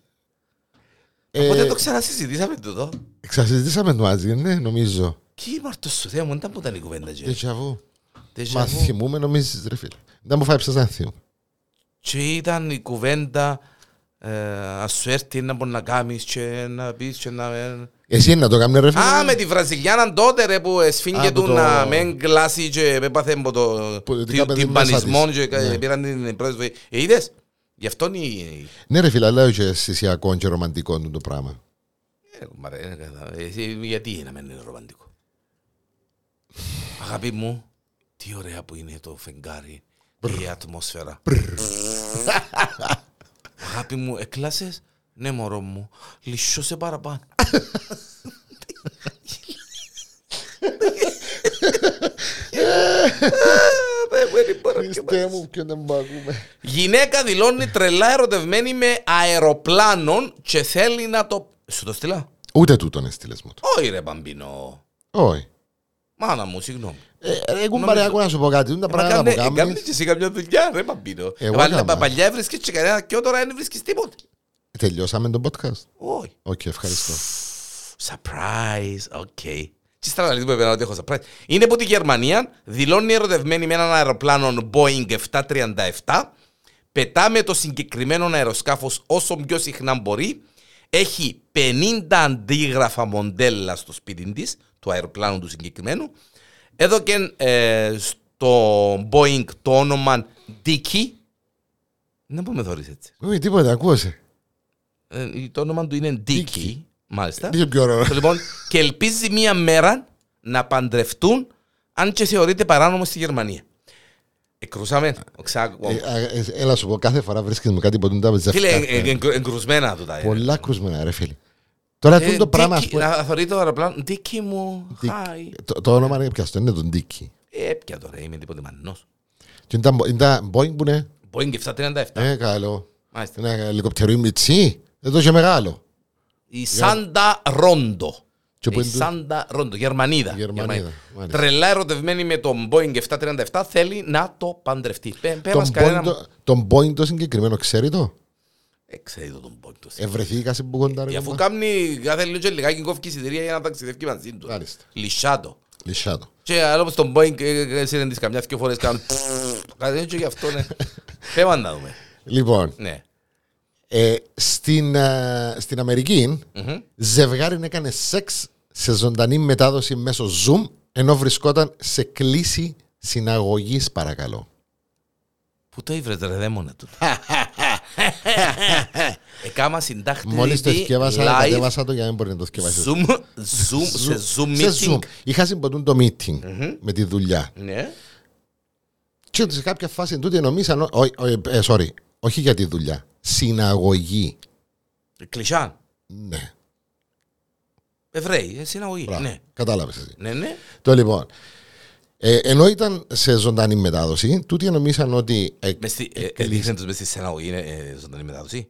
Οπότε το ξανασυζητήσαμε τούτο. Ξασυζητήσαμε το μαζί, ναι, νομίζω. Και η Μάρτος σου Θεέ μου, ήταν που ήταν η κουβέντα και. Déjà vu. Déjà Μα vu. θυμούμε νομίζεις ρε φίλε. Δεν μου φάει ψασά θυμούμε. Και ήταν η κουβέντα ε, ας σου έρθει να μπορείς να κάνεις και να πεις και να... ε. Εσύ είναι να το κάνεις ρε φίλε. Α, με τη Βραζιλιάνα τότε ρε που εσφίγγε Α, που του το- να μεν κλάσει και έπαθε από το Που την τι- κάπεδε τυμπανισμό μέσα και της. Ναι. πήραν την πρώτη ζωή. Ε, είδες, γι' αυτό είναι η... Ναι ρε φίλε, λέω και αισθησιακό και ρομαντικό του το πράγμα. Ε, κουμπάρε, ε, κατα- εσύ Γιατί να μην είναι ρομαντικό; Αγάπη μου, τι ωραία που είναι το φεγγάρι, η ατμόσφαιρα. Αγάπη μου, εκλάσες, ναι μωρό μου, λυσσώσε παραπάνω. Χριστέ μου, ποιον δεν παγούμε. Γυναίκα δηλώνει τρελά ερωτευμένη με αεροπλάνων και θέλει να το... Σου το στείλα; Ούτε τούτον έστειλες μου το. Όχι ρε Μπαμπίνο. Όχι. Μάνα μου, συγγνώμη. Ε, Ρε κουμπάρε, άκου να σου πω κάτι. Τα πράγματα που Κάνε κάνεις. και εσύ καμιά δουλειά, ρε Μπαμπίνο. Εγώ Βάλε- έκανα. Παλιά έβρισκες και κανένα και τώρα δεν βρίσκεις τίποτε. Τελειώσαμε το podcast. Όχι. Οκ, ευχαριστώ. Surprise, ok. Τι στραταλείς που έπαιρνα ότι έχω surprise. Είναι από τη Γερμανία, δηλώνει ερωτευμένη με έναν αεροπλάνο Boeing 737, πετά με το συγκεκριμένο αεροσκάφος όσο πιο συχνά μπορεί, έχει 50 αντίγραφα μοντέλα στο σπίτι της, του αεροπλάνου του συγκεκριμένου. Εδώ και ε, στο Boeing το όνομα Dicky. Δεν πούμε θωρείς έτσι. Όχι, τίποτα, ακούσε. Ε, το όνομα του είναι Dicky. Dicky. Μάλιστα. Τι πιο ωραίο. λοιπόν, και ελπίζει μία μέρα να παντρευτούν αν και θεωρείται παράνομο στη Γερμανία. Εκρούσαμε. Ξα- Ε, α, ε, Έλα σου πω, κάθε φορά βρίσκεις με κάτι που δεν τα Φίλε, ε, ζευκά. ε, εγκρου- εγκρουσμένα τούτα. ε. Πολλά κρουσμένα, ρε φίλε. Τώρα αυτό Ε, το πράγμα, ας Dicky, πούμε, Να θεωρεί το αεροπλάνο. Dicky μου, Dick. hi. το- το όνομα είναι πιαστό, είναι τον Ντίκη. Ε, πια τώρα, είμαι τίποτε μανός. Και είναι τα- είναι τα Boeing που είναι, Boeing 737. ε, καλό. Μάλιστα. Είναι ένα ελικοπτερό μιτσί, δεν το είχε μεγάλο. Η Σάντα Ρόντο. Και που Η είναι το- Σάντα Ρόντο, Γερμανίδα. Γερμανίδα, μάλιστα. Τρελά ερωτευμένη με τον Boeing 737 θέλει να το παντρευτεί. Πέ, πέ Τον μας Boeing κανένα... το- Τον Boeing το συγκεκριμένο, ξέρει το; Ε, ξέρει το τον Boeing το Ευρεθήκα σε που κοντά ρε Ε, Αφού κοντά. κάνει κάθε λίγο και λιγάκι κόφει εισιτήρια για να ταξιδεύει μαζί του. Μάλιστα. Λυσάτο. Λυσάτο. Και άλλο όπως τον Boeing ε, συνέντης καμιά δυο φορές κάνουν κάτι τέτοιο γι' αυτό ναι. Πέμα να δούμε. Λοιπόν, Ναι. ε, στην, ε, στην Αμερική, Μμμ. ζευγάρι έκανε σεξ σε ζωντανή μετάδοση μέσω Zoom, ενώ βρισκόταν σε κλίση συναγωγής, παρακαλώ. Πού το ήβρες ρε δαίμονε τούτο. Εκάμα συντάχτη Μόλις το θυκεύασα, live κατέβασα το για να μην μπορεί να το θυκεύασει. Zoom, Zoom, σε Zoom Σε meeting. Zoom. Είχα συμποτούν το meeting με τη δουλειά. Ναι. Και σε κάποια φάση τούτοι νομίζαν, ό- όχι, όχι, ε, sorry, όχι για τη δουλειά, συναγωγή. Κλεισάν. Ναι, Εβραίοι, ε, συναγωγή. μπράβο. Ναι. Κατάλαβες εσύ. Ναι, ναι. Το λοιπόν, ε, ενώ ήταν σε ζωντανή μετάδοση, τούτοι νομίζαν ότι ε, Μες στη- ε, ε, Έδειξαν τους μες στη συναγωγή, είναι ε, ζωντανή μετάδοση.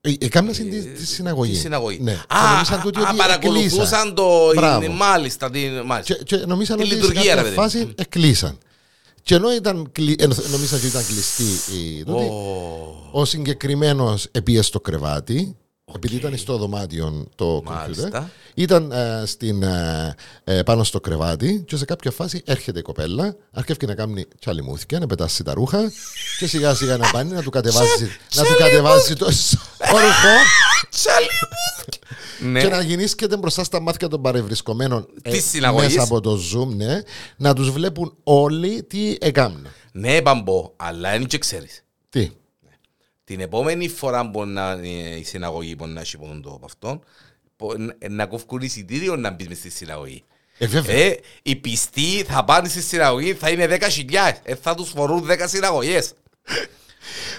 ε, έκαναν τη, τη συναγωγή. Τη συναγωγή. Ναι. Α, Και νομίζαν τούτοι α, ότι παρακολουθούσαν το. Μπράβο. είναι- Μάλιστα. την- μάλιστα. Και, και νομίζαν Τη ότι σε λειτουργία, ρε κάποια παιδί μου. φάση εκλείσαν. Και ενώ ήταν, κλει- ενώ νομίζαν ότι ήταν κλειστή η τούτη, Ω, ο συγκεκριμένος επίε στο κρεβάτι, επειδή ήταν στο δωμάτιο το Μάλιστα. κομπιούτερ, ήταν ε, στην, ε, ε, πάνω στο κρεβάτι και σε κάποια φάση έρχεται η κοπέλα, αρχίζει να κάνει τσαλιμούθηκια, να πετάσει τα ρούχα και σιγά σιγά να πάνε να του κατεβάζει, να του κατεβάζει το όρχο Τσάλι μου. Ναι. και να γεννήσκεται μπροστά στα μάτια των παρευρισκομένων ε, Της συναγωγής. μέσα από το Zoom, ναι, να τους βλέπουν όλοι τι έκαναν. Ναι, μπαμπό, αλλά είναι και ξέρεις. Τι; Την επόμενη φορά που να είναι η συναγωγή που να έχει πόνο το από αυτόν, που να- να κόφκουν εισιτήριο να μπεις μες στη συναγωγή. Ε, βέβαια. Ε, οι πιστοί θα πάνε στη συναγωγή, θα είναι 10.000. Ε, θα τους φορούν 10 συναγωγές.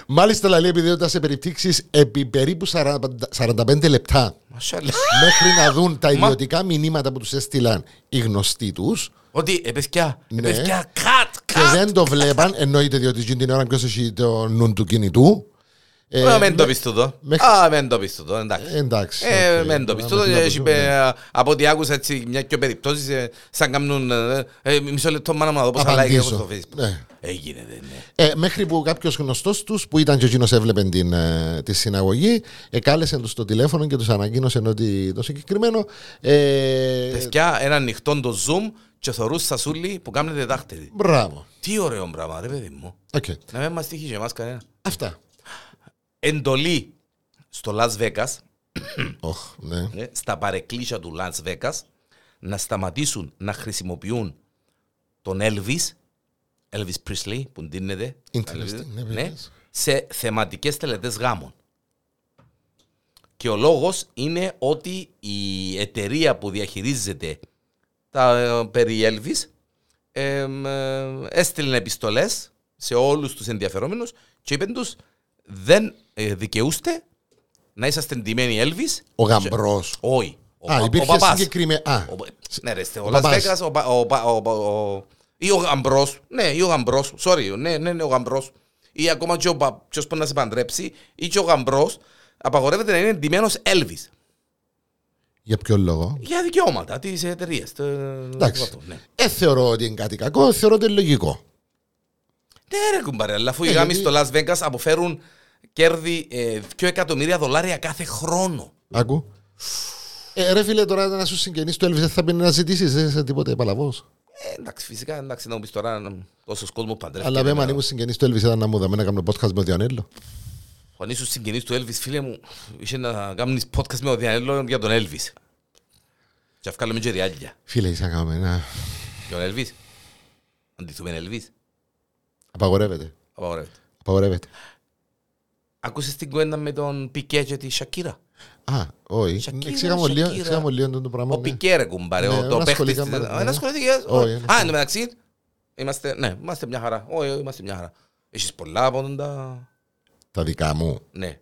Μάλιστα, λέει, επειδή ήταν σε περιπτύξεις επί περίπου 40 45 λεπτά Μασάλα. μέχρι να δουν τα ιδιωτικά μηνύματα που τους έστειλαν οι γνωστοί τους Ότι, ε, παιδιά, ε, Ναι. παιδιά, κατ, και κατ. δεν το βλέπαν, εννοείται διότι εκείνη την ώρα ποιος έχει το νου του κινητού. Ε, Α, μεν το με- πεις τούτο. μέχρι- Α, μεν το πεις τούτο, εντάξει. Εντάξει. Ε, οκ. μεν το πεις Να τούτο. με- να Έχει, το- ε, Από ό,τι άκουσα έτσι μια και περιπτώσεις ε, σαν κάνουν ε, ε, μισό λεπτό μάνα μου να δω πόσα like έχω Απαντήσω. στο facebook. Ναι. Έγινε, δεν είναι. Ε, μέχρι που κάποιος γνωστός τους, που ήταν και εκείνος έβλεπε την, ε, τη συναγωγή, εκάλεσε τους στο τηλέφωνο και τους ανακοίνωσε ότι το συγκεκριμένο. Ε, Παιδιά, ένα ανοιχτό το zoom και θωρούς σασούλι που κάνετε δάχτυλοι. μπράβο. Τι ωραίο πράγμα, ρε παιδί μου. Οκ. Να μην μας τύχει και εμάς κανένα. Αυτά. Εντολή στο Las Vegas, Οχ, ναι. ε, στα παρεκκλήσια του Las Vegas, να σταματήσουν να χρησιμοποιούν τον Elvis, Elvis Presley, που ντύνεται, Interesting, ναι, ναι, βεβαίως. σε θεματικές τελετές γάμων. Και ο λόγος είναι ότι η εταιρεία που διαχειρίζεται τα ε, περί Elvis εμ, ε, έστειλε επιστολές σε όλους τους ενδιαφερόμενους και είπαν τους δεν ε, δικαιούστε να είσαστε ντυμένοι Elvis. Ο γαμπρός. Όχι. Ο, Α, πα- ο υπήρχε παπάς. συγκεκριμένο. Α, Ο- Ναι ρε, στε, ο Ο Las παπάς. Vegas, ο, πα- ο, πα- ο, πα- ο, ή ο γαμπρός, ναι, ή ο γαμπρός, sorry, ναι, ναι, ναι, ο γαμπρός, ή ακόμα και ο πα- ποιος μπορεί να σε παντρέψει, ή και ο γαμπρός, απαγορεύεται να είναι ντυμένος Elvis. για ποιο λόγο; Για δικαιώματα της εταιρείας. το- Εντάξει. αυτό, ναι. Ε, θεωρώ ότι είναι κάτι κακό, θεωρώ ότι είναι λογικό. Ναι ρε κουμπάρε, αλλά αφού οι Ε, γάμοι γιατί- στο Las Vegas αποφέρουν κέρδη ε, 2 εκατομμύρια δολάρια κάθε χρόνο. Άκου. Ε, ρε φίλε, τώρα να σου συγγενείς το Elvis δεν θα πει να ζητήσεις, δεν είσαι τίποτε παλαβός. Ε, εντάξει, φυσικά, εντάξει, να μου πεις τώρα τόσος κόσμο παντρεύει. Αλλά βέβαια, αν ήμουν συγγενή του Elvis, ήταν να μου δαμε να κάνω podcast με ο Διανέλο. Αν ήσουν συγγενής του Elvis, φίλε μου, είσαι να κάνεις podcast με ο Διανέλο για τον Elvis. Και αυκάλαμε και ριάλια. Φίλε, είσαι να κάνουμε ένα. Για τον Elvis. Αντιθούμε Elvis. Απαγορεύεται. Απαγορεύεται. Απαγορεύεται. Άκουσες την κουέντα με τον Πικέ και τη Σακύρα; Α, όχι. Σακύρα, Εξήγαμε λίγο, Σακύρα. εξήγαμε λίγο το πράγμα. Ο ναι. Πικέ ρε κουμπάρε, Ναι, ο- δεν το παίχτης. ασχολήκαμε, της- ναι. Δεν ασχολήθηκε. Όχι, δεν Α, εν τω ασχολήθηκα. μεταξύ, είμαστε, ναι, είμαστε μια χαρά. Όχι, όχι, είμαστε μια χαρά. Έχεις πολλά από τον τα... Τα δικά μου. Ναι,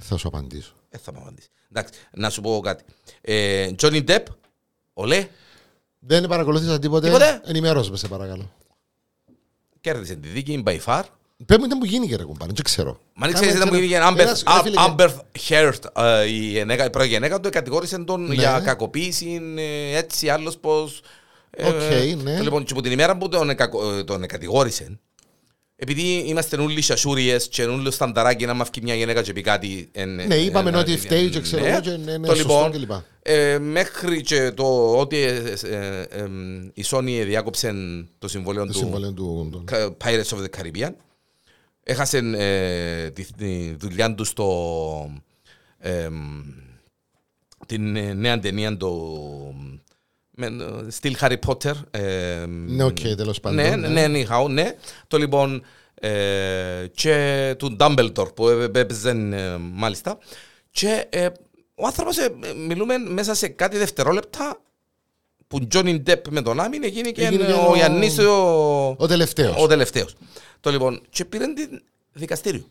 Θα σου απαντήσω. δεν θα μου απαντήσεις. Εντάξει, να σου πω κάτι. Ε, Johnny Depp, ολέ, Δεν παρακολούθησα τίποτε. Τίποτε; Ενημερώσ' με, σε παρακαλώ. κέρδισε τη δίκη by far. Πες μου ήταν που γίνηκε ρε κουμπάρε, δεν ξέρω. Μα αν Κάμε ξέρεις ήταν που ξέρω. γίνει Ένας- ρε φίλε, Amber Heard, ε, η γυναίκα- η πρώτη γυναίκα του, κατηγόρησε τον Ναι. για κακοποίηση, ε, έτσι, άλλος πως... ε, Οκ, ναι. Λοιπόν, και από την ημέρα που τον, εκακο- ε, τον κατηγόρησε, επειδή είμαστε όλοι σασούριες και όλοι στανταράκι να μαυκεί μια γυναίκα και πει κάτι... εν- Ναι, είπαμε εν- ότι εν- φταίει και ξέρω ναι. εγώ και ναι, ναι, Το σωστό λοιπόν, κλπ. ε, μέχρι και το ότι ε, ε, ε, ε, η Sony διάκοψε το συμβόλαιο Το του συμβολέο του. του- Κα- Pirates of the Caribbean. Έχασε ε, τη, τη δουλειά του στο ε, την ε, νέα ταινία του με, ε, στυλ Harry Potter. ε, Ναι, οκ, τέλος πάντων, Ναι, ναι. ναι, ναι, χαού, ναι. Το λοιπόν ε, και του Dumbledore που ε, έπαιζε ε, μάλιστα. Και ε, ο άνθρωπος, ε, ε, μιλούμε μέσα σε κάτι δευτερόλεπτα που Johnny Depp με τον Άμιν έγινε και Έγινε και ο ο- Γιάννης ο, Ο τελευταίος. ο τελευταίος. Το λοιπόν, και πήραν την δικαστήριο.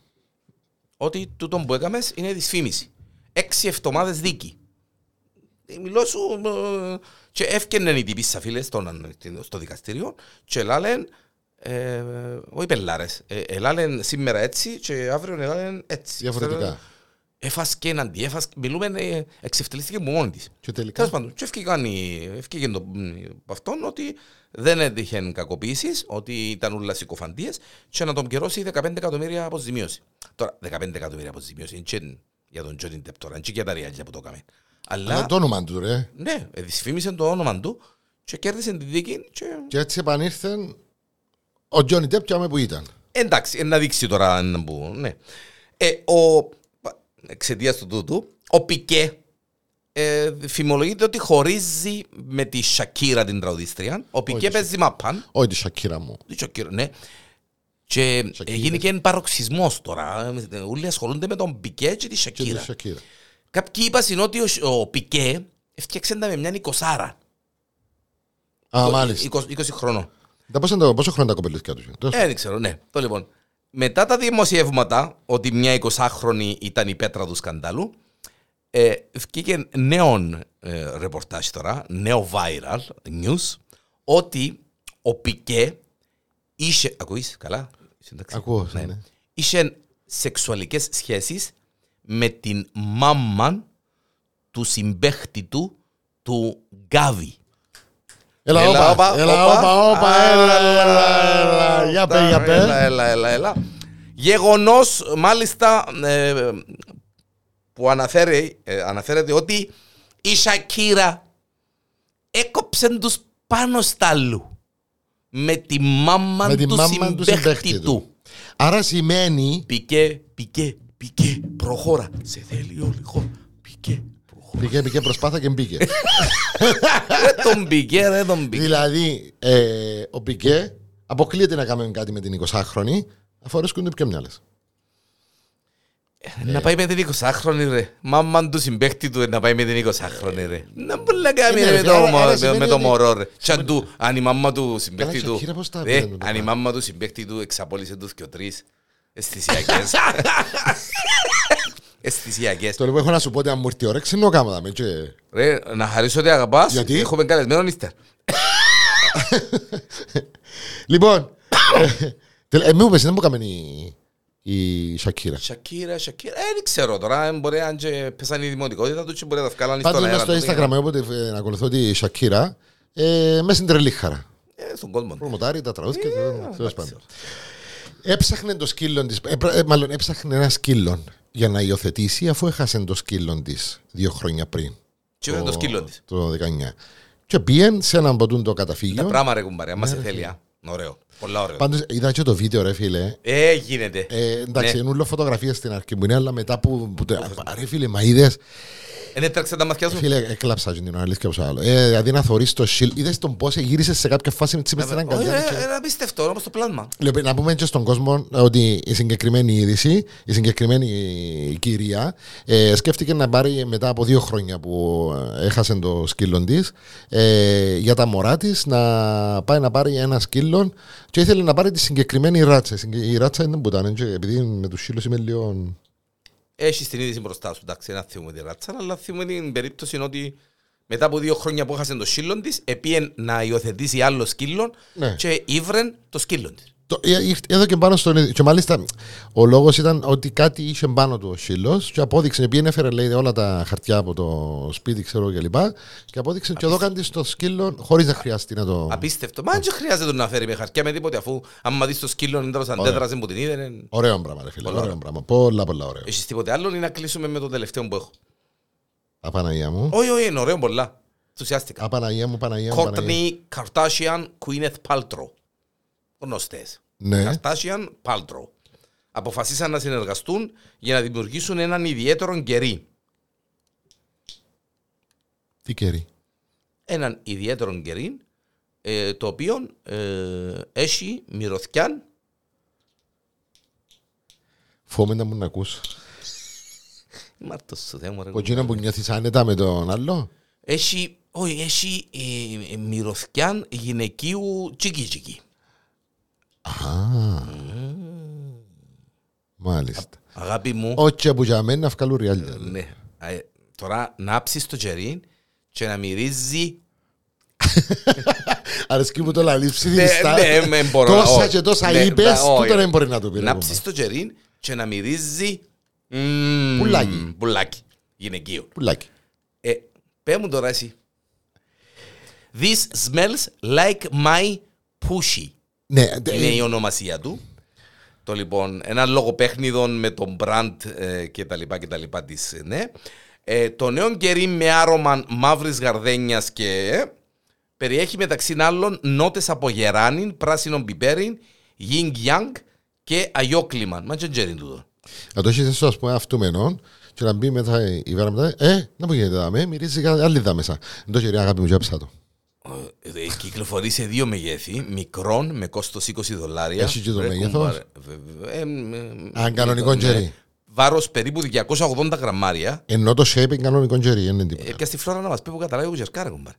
Ότι τούτο που έκαμες είναι δυσφήμιση. Έξι εβδομάδες δίκη. Ε, Μιλώ σου ε, και έφκαινε η τυπή φίλες στον- στο δικαστήριο και λάλεν ε, όχι πελάρες, ε, ελάλεν σήμερα έτσι και αύριο ελάλεν έτσι. Διαφορετικά. Έφασκε εναντί, έφασκε, μιλούμε, ε, εξευτελίστηκε από μόνη της. Και τελικά; Τέλος πάντων, και έφυγαν οι- έφυγε το, μ, από αυτόν ότι δεν έτυχε κακοποίησεις, ότι ήταν όλα συκοφαντίες και να τον πληρώσει 15 εκατομμύρια αποζημίωση. Τώρα, 15 εκατομμύρια αποζημίωση είναι και για τον Τζόνιν Τεπ τώρα, είναι και για τα ριάλια που το έκαμε. Αλλά, Αλλά το όνομα του, ρε. ναι, ε, δυσφήμισε το όνομα του και κέρδισε τη δίκη και... Και έτσι επανήρθε ο Τζόνι Τέπ και που ήταν. Εντάξει, ε, να δείξει τώρα να που, ναι. Ε, ο, εξαιτίας του τούτου, ο Πικέ ε, φημολογείται ότι χωρίζει με τη Σακύρα την τραγουδίστρια. Ο Πικέ Όχι, παίζει μαπάν. Όχι τη Σακύρα μου. Τη Σακύρα, ναι. Και Σακύρα. έγινε και ένα παροξισμός τώρα. Ε, Όλοι ασχολούνται με τον Πικέ και τη Και τη Σακύρα. Σακύρα. Κάποιοι είπαν ότι ο, ο Πικέ έφτιαξε τα με μια νοικοσάρα. Α, μάλιστα. 20, 20 χρονών. Τα πόσο, τα- πόσο χρόνο τα κοπελούθηκα τους; Τέλος Ε, δεν ξέρω, ναι. Το λοιπόν. Μετά τα δημοσιεύματα ότι μια 20χρονη ήταν η πέτρα του σκαντάλου, ε, βγήκε νέο ε, ρεπορτάζ τώρα, νέο viral news, ότι ο Πικέ είχε. Ακούεις, καλά. Είσαι εντάξει; Ακούω, ναι. Είχε σεξουαλικές σχέσεις με την μάμα του συμπέχτη του, του Γκάβι. Έλα, Έλα, όπα, όπα, έλα, όπα. όπα, όπα, έλα, έλα, έλα, για πέ, για Έλα, πέ. έλα, έλα, έλα, έλα. Γεγονός, μάλιστα, ε, που αναφέρει, ε, αναφέρεται ότι η Σακύρα έκοψε τους πάνω στάλου με τη μάμα Με τη του μάμα του συμπέχτη συμπαίχτη του. του. Άρα σημαίνει, Πικέ, πικέ, πικέ, προχώρα. Σε θέλει όλη η χώρα. Πικέ, προχώρα. πήγε, πήγε προσπάθα και μπήκε. Ρε τον πικέ, ρε τον πικέ. δηλαδή, ε, ο Πικέ αποκλείεται να κάνουμε κάτι με την 20χρονη, αφού αρέσκονται πιο μυαλές. Να πάει με την 20χρονη ρε. Μάμα του συμπαίχτη του να πάει με την 20χρονη ρε. Να μπορεί να κάνει Ε, ναι, με ρε, το, άρα- μο- άρα με- σημαίνει με το ότι- μωρό ρε. Σαν του, αν η μάμα του συμπαίχτη Καλά, του. Σακύρα, πώς τα Ρε, πήραν το αν η πράγμα. μάμα του συμπαίχτη του εξαπόλυσε τους και ο τρεις. Αισθησιακές. Αισθησιακές. Το λοιπόν έχω να σου πω ότι αν μου έρθει η ώρα, ξενό κάμα δάμε, και... Ρε, να χαρίσω ότι αγαπάς. Γιατί; Έχουμε καλεσμένο ύστερ. Λοιπόν, ε, τελ- ε, μου είπες, δεν μου έκαμε η, η Σακύρα. Σακύρα, Σακύρα. Ε, δεν ξέρω τώρα. ε, Μπορεί αν και πέσαν η δημοτικότητα του και μπορεί να τα βγάλουν Πάντως στον μέσα αέρα. στο τότε, Instagram, όποτε ε, να ακολουθώ τη Σακύρα, ε, μέσα στην τρελή χαρά. ε, Στον κόσμο. Προμοτάρει τα τραγούδια και Ε, τέλος εντάξει. πάντων. Έψαχνε το σκύλο τη. μάλλον έψαχνε ένα σκύλο για να υιοθετήσει αφού έχασε το σκύλο της δύο χρόνια πριν. Και έφερε το σκύλο της. Το 19. Και πήγαινε σε έναν από τούτο το Τα καταφύγιο. πράγμα ρε κουμπάρε, άμα σε θέλει. α. Ωραίο. Πολλά ωραίο. Πάντως είδα και το βίντεο ρε φίλε. Ε, γίνεται. Ε, εντάξει, Ναι. είναι όλο φωτογραφίες στην αρχή μου είναι, αλλά μετά που... που το- ρε φίλε, μα είδες, Δεν έτρεξε τα μαθιά σου. Φίλε, έκλαψα την αλήθεια που σου άλλο. Ε, δηλαδή να θωρείς το σιλ. Είδες τον πώς γύρισε σε κάποια φάση με τις μες στην Όχι, αγκαλιά. ε, και- ε, απίστευτο, όπως το πλάσμα. Λοιπόν, να πούμε και στον κόσμο ότι η συγκεκριμένη είδηση, η συγκεκριμένη κυρία, ε, σκέφτηκε να πάρει μετά από δύο χρόνια που ε, έχασε το σκύλο της, ε, για τα μωρά της να πάει να πάρει ένα σκύλο και ήθελε να πάρει τη συγκεκριμένη ράτσα. Η συγκε- Η ράτσα είναι που ήταν, και επειδή με τους σκύλου είμαι λίγο. Έχει την είδηση μπροστά σου, εντάξει, να θυμούμε τη ράτσα, αλλά θυμούμε την περίπτωση ότι μετά από δύο χρόνια που έχασε το σκύλο της, επίεν να υιοθετήσει άλλο σκύλο Ναι. και ήβρεν το σκύλο της. Το, ε, ε, εδώ και πάνω στον. Και μάλιστα ο λόγος ήταν ότι κάτι είχε πάνω του ο Σίλος και απόδειξε. Επειδή έφερε λέει, όλα τα χαρτιά από το σπίτι, ξέρω και λοιπά. Και απόδειξε και εδώ κάνεις στο σκύλο χωρίς να χρειαστεί να το. Απίστευτο. Μα δεν χρειάζεται να φέρει με χαρτιά με τίποτε, αφού άμα δεις το σκύλο εντός αντέδρασε που την είδε. δεν- Ωραίο πράγμα, ρε φίλε. Πολλά Ωραίο πράγμα. Πολλά, πολλά ωραίο. Έχεις τίποτε άλλο ή να κλείσουμε με το τελευταίο που έχω; Απαναγία μου. Όχι, όχι, είναι ωραίο πολλά. Ενθουσιάστηκα. Απαναγία μου, Παναγία μου. Παναγία. Courtney Kardashian, Gwyneth Paltrow. Γνωστές. Ναι. Kardashian, Paltrow. Αποφασίσαν να συνεργαστούν για να δημιουργήσουν έναν ιδιαίτερο κερί. Τι καιρή. Έναν ιδιαίτερο κερί, ε, το οποίο ε, έχει μυρωθιάν Φόμε να μου να ακούς. Μάρτος σου Θεέ μου ρε. Ο Τζίνα που νιώθεις άνετα με τον άλλο. Έχει, όχι, έχει ε, ε, μυρωθιάν γυναικείου τσίκι τσίκι. Μάλιστα. Αγάπη μου, Όχι που για μένα να βγάλουν ριάλια. ναι. Ε, τώρα να ψεις το κερί και να μυρίζει Αρέσκει μου το λαλείς Ναι, ψιθυριστά. ναι, με μπορώ να- Τόσα όχι. και τόσα Ναι, είπες, ναι, όχι. τούτο δεν μπορεί να το πει. ρε να κομμά. ψεις το κερί και να μυρίζει μμμ, Πουλάκι. Πουλάκι. Γυναικείο. Πουλάκι. Ε, πέ μου τώρα εσύ. This smells like my pushy. Ναι, τε- Είναι η ονομασία του. Το λοιπόν, ένα λογοπαίχνιδο με τον brand ε, και τα λοιπά και τα λοιπά της, ε, ναι. Ε, το νέο κερί με άρωμα μαύρης γαρδένιας και ε, περιέχει μεταξύ άλλων νότες από γεράνιν, πράσινο πιπέριν, yin yang και αγιόκλιμαν. Μα και τζέριν τούτο. Να το έχεις εσύ, ας πούμε, αυτούμενον και να μπει μετά η βέρα μετά, ε, να μου γίνεται δάμε, μυρίζει κάτι άλλη δά μέσα. Δεν το χέρι αγάπη μου, τζάψα το. Ε, ε, κυκλοφορεί σε δύο μεγέθη, μικρόν με κόστος 20 δολάρια. Έχει και το Ρε, μέγεθος; κουμπάρε, βε- βε- ε, ε, Αν κανονικό ναι. τζέρι. Βάρος περίπου 280 γραμμάρια. Ενώ το shape είναι κανονικό τζέρι, δεν είναι τίποτα. Έπια στη φλόρα να μας πει που καταλάβει που ζερκάρε, κουμπάρε.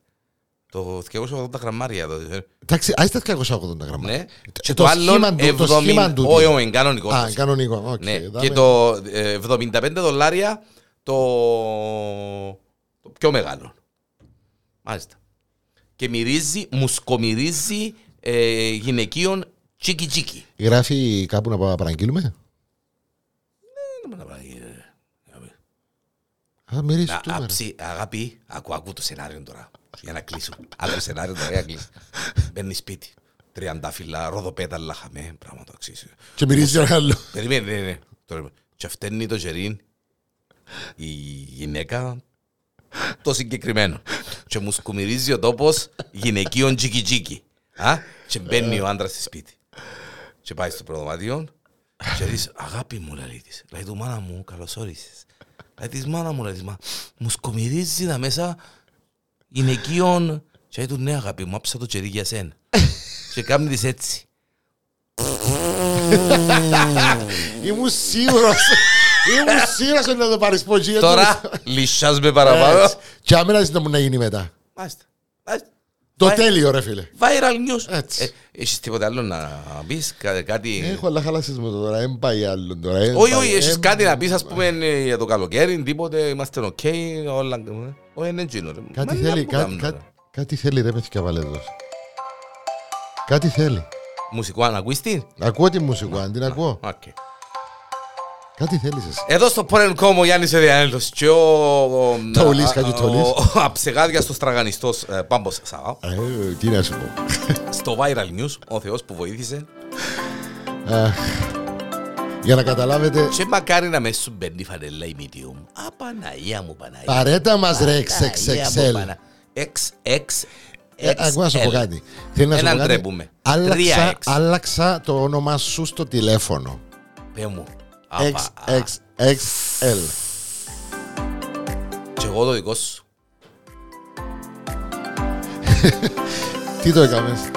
Το 280 γραμμάρια. Το, ε, Εντάξει, ας τα 280 γραμμά. ναι. Και το σχήμα του, το σχήμα του. Όχι, όχι, είναι κανονικός. Α, κανονικό, οκ. Ναι. δάμε. Και το ε, 75 δολάρια το, το πιο μεγάλο. Μάλιστα. Και μυρίζει, μουσκομυρίζει ε, γυναικείων τσίκι τσίκι. Γράφει κάπου να πάμε παραγγείλουμε. Α, μυρίζει Να του, μέρα. άψει, αγάπη, ακού, ακού το σενάριο τώρα. Για να κλείσω. Άκου το σενάριο τώρα για να κλείσω. Μπαίνει σπίτι. Τριαντάφυλλα, ροδοπέταλα, χαμέ, πράγμα το αξίζει. Και μυρίζει ένα άλλος. Περιμένε, ναι, ναι. Τώρα, και φταίνει το γερήν η γυναίκα το συγκεκριμένο. Και μου σκουμυρίζει ο τόπος γυναικείων τζίκι τζίκι. Α, και μπαίνει ο άντρας στη σπίτι. Και πάει στο προδωμάτιο και δεις, αγάπη μου, λέει της. Λέει του, μάνα μου, καλώς όρισες. Λέει της, μάνα μου, λέει της, μα μου σκουμυρίζει τα μέσα γυναικείων. Και λέει του, ναι, αγάπη μου, άψα το τσερί για σένα. και κάνει της έτσι. Ήμουν σίγουρος. Ήμουν σίγουρος ότι να το πάρεις πότσι. Τώρα λυσάς με παραπάνω. Και άμενα να μου να γίνει μετά. Μάλιστα. Μάλιστα. Το Βάει- τέλειο ρε φίλε. Viral news. Έτσι. Ε, Έχεις τίποτα άλλο να πεις, κα- κάτι... Έχω αλλά χαλάσεις μου το τώρα, δεν πάει άλλο τώρα. δεν Όχι, πάει, όχι, έχεις ε, κάτι να πεις, ας πούμε, ε, για το καλοκαίρι, τίποτε, είμαστε οκ, όλα... ε, Όχι, είναι εκείνο. ρε. Κάτι Μα να θέλει, που κάτι, κάνουμε κάτι, τώρα. κάτι θέλει ρε παιδιά βαλέδος. Κάτι θέλει. Μουσικό, αν ακούεις τι. Ακούω τη μουσική, αν την ακούω. Οκ. Κάτι θέλεις εσύ. Εδώ στο Porn.com ο Γιάννης Εδιανέλος και ο... ο- Τόλης, α- κάτι ο- Τόλης. Ο αψεγάδιαστος τραγανιστός ε, Πάμπος Σαβά. Ε, Τι να σου πω. Στο Viral News, ο Θεός που βοήθησε. Αχ. Για να καταλάβετε. Και μακάρι να μεν σου μπαίνει η φανελά η medium. Α, Παναγία μου, Παναγία. Παρέτα μας ρε Παναγία μου, XXL. Πανα- XX. Ε, Ακούω να σου πω κάτι. Θέλω να σου Έναν πω κάτι; τρέπουμε. Άλλαξα, 3X. άλλαξα το όνομά σου στο τηλέφωνο. Πέ μου. XXXL. Και εγώ το δικό σου. Τι το έκαμες;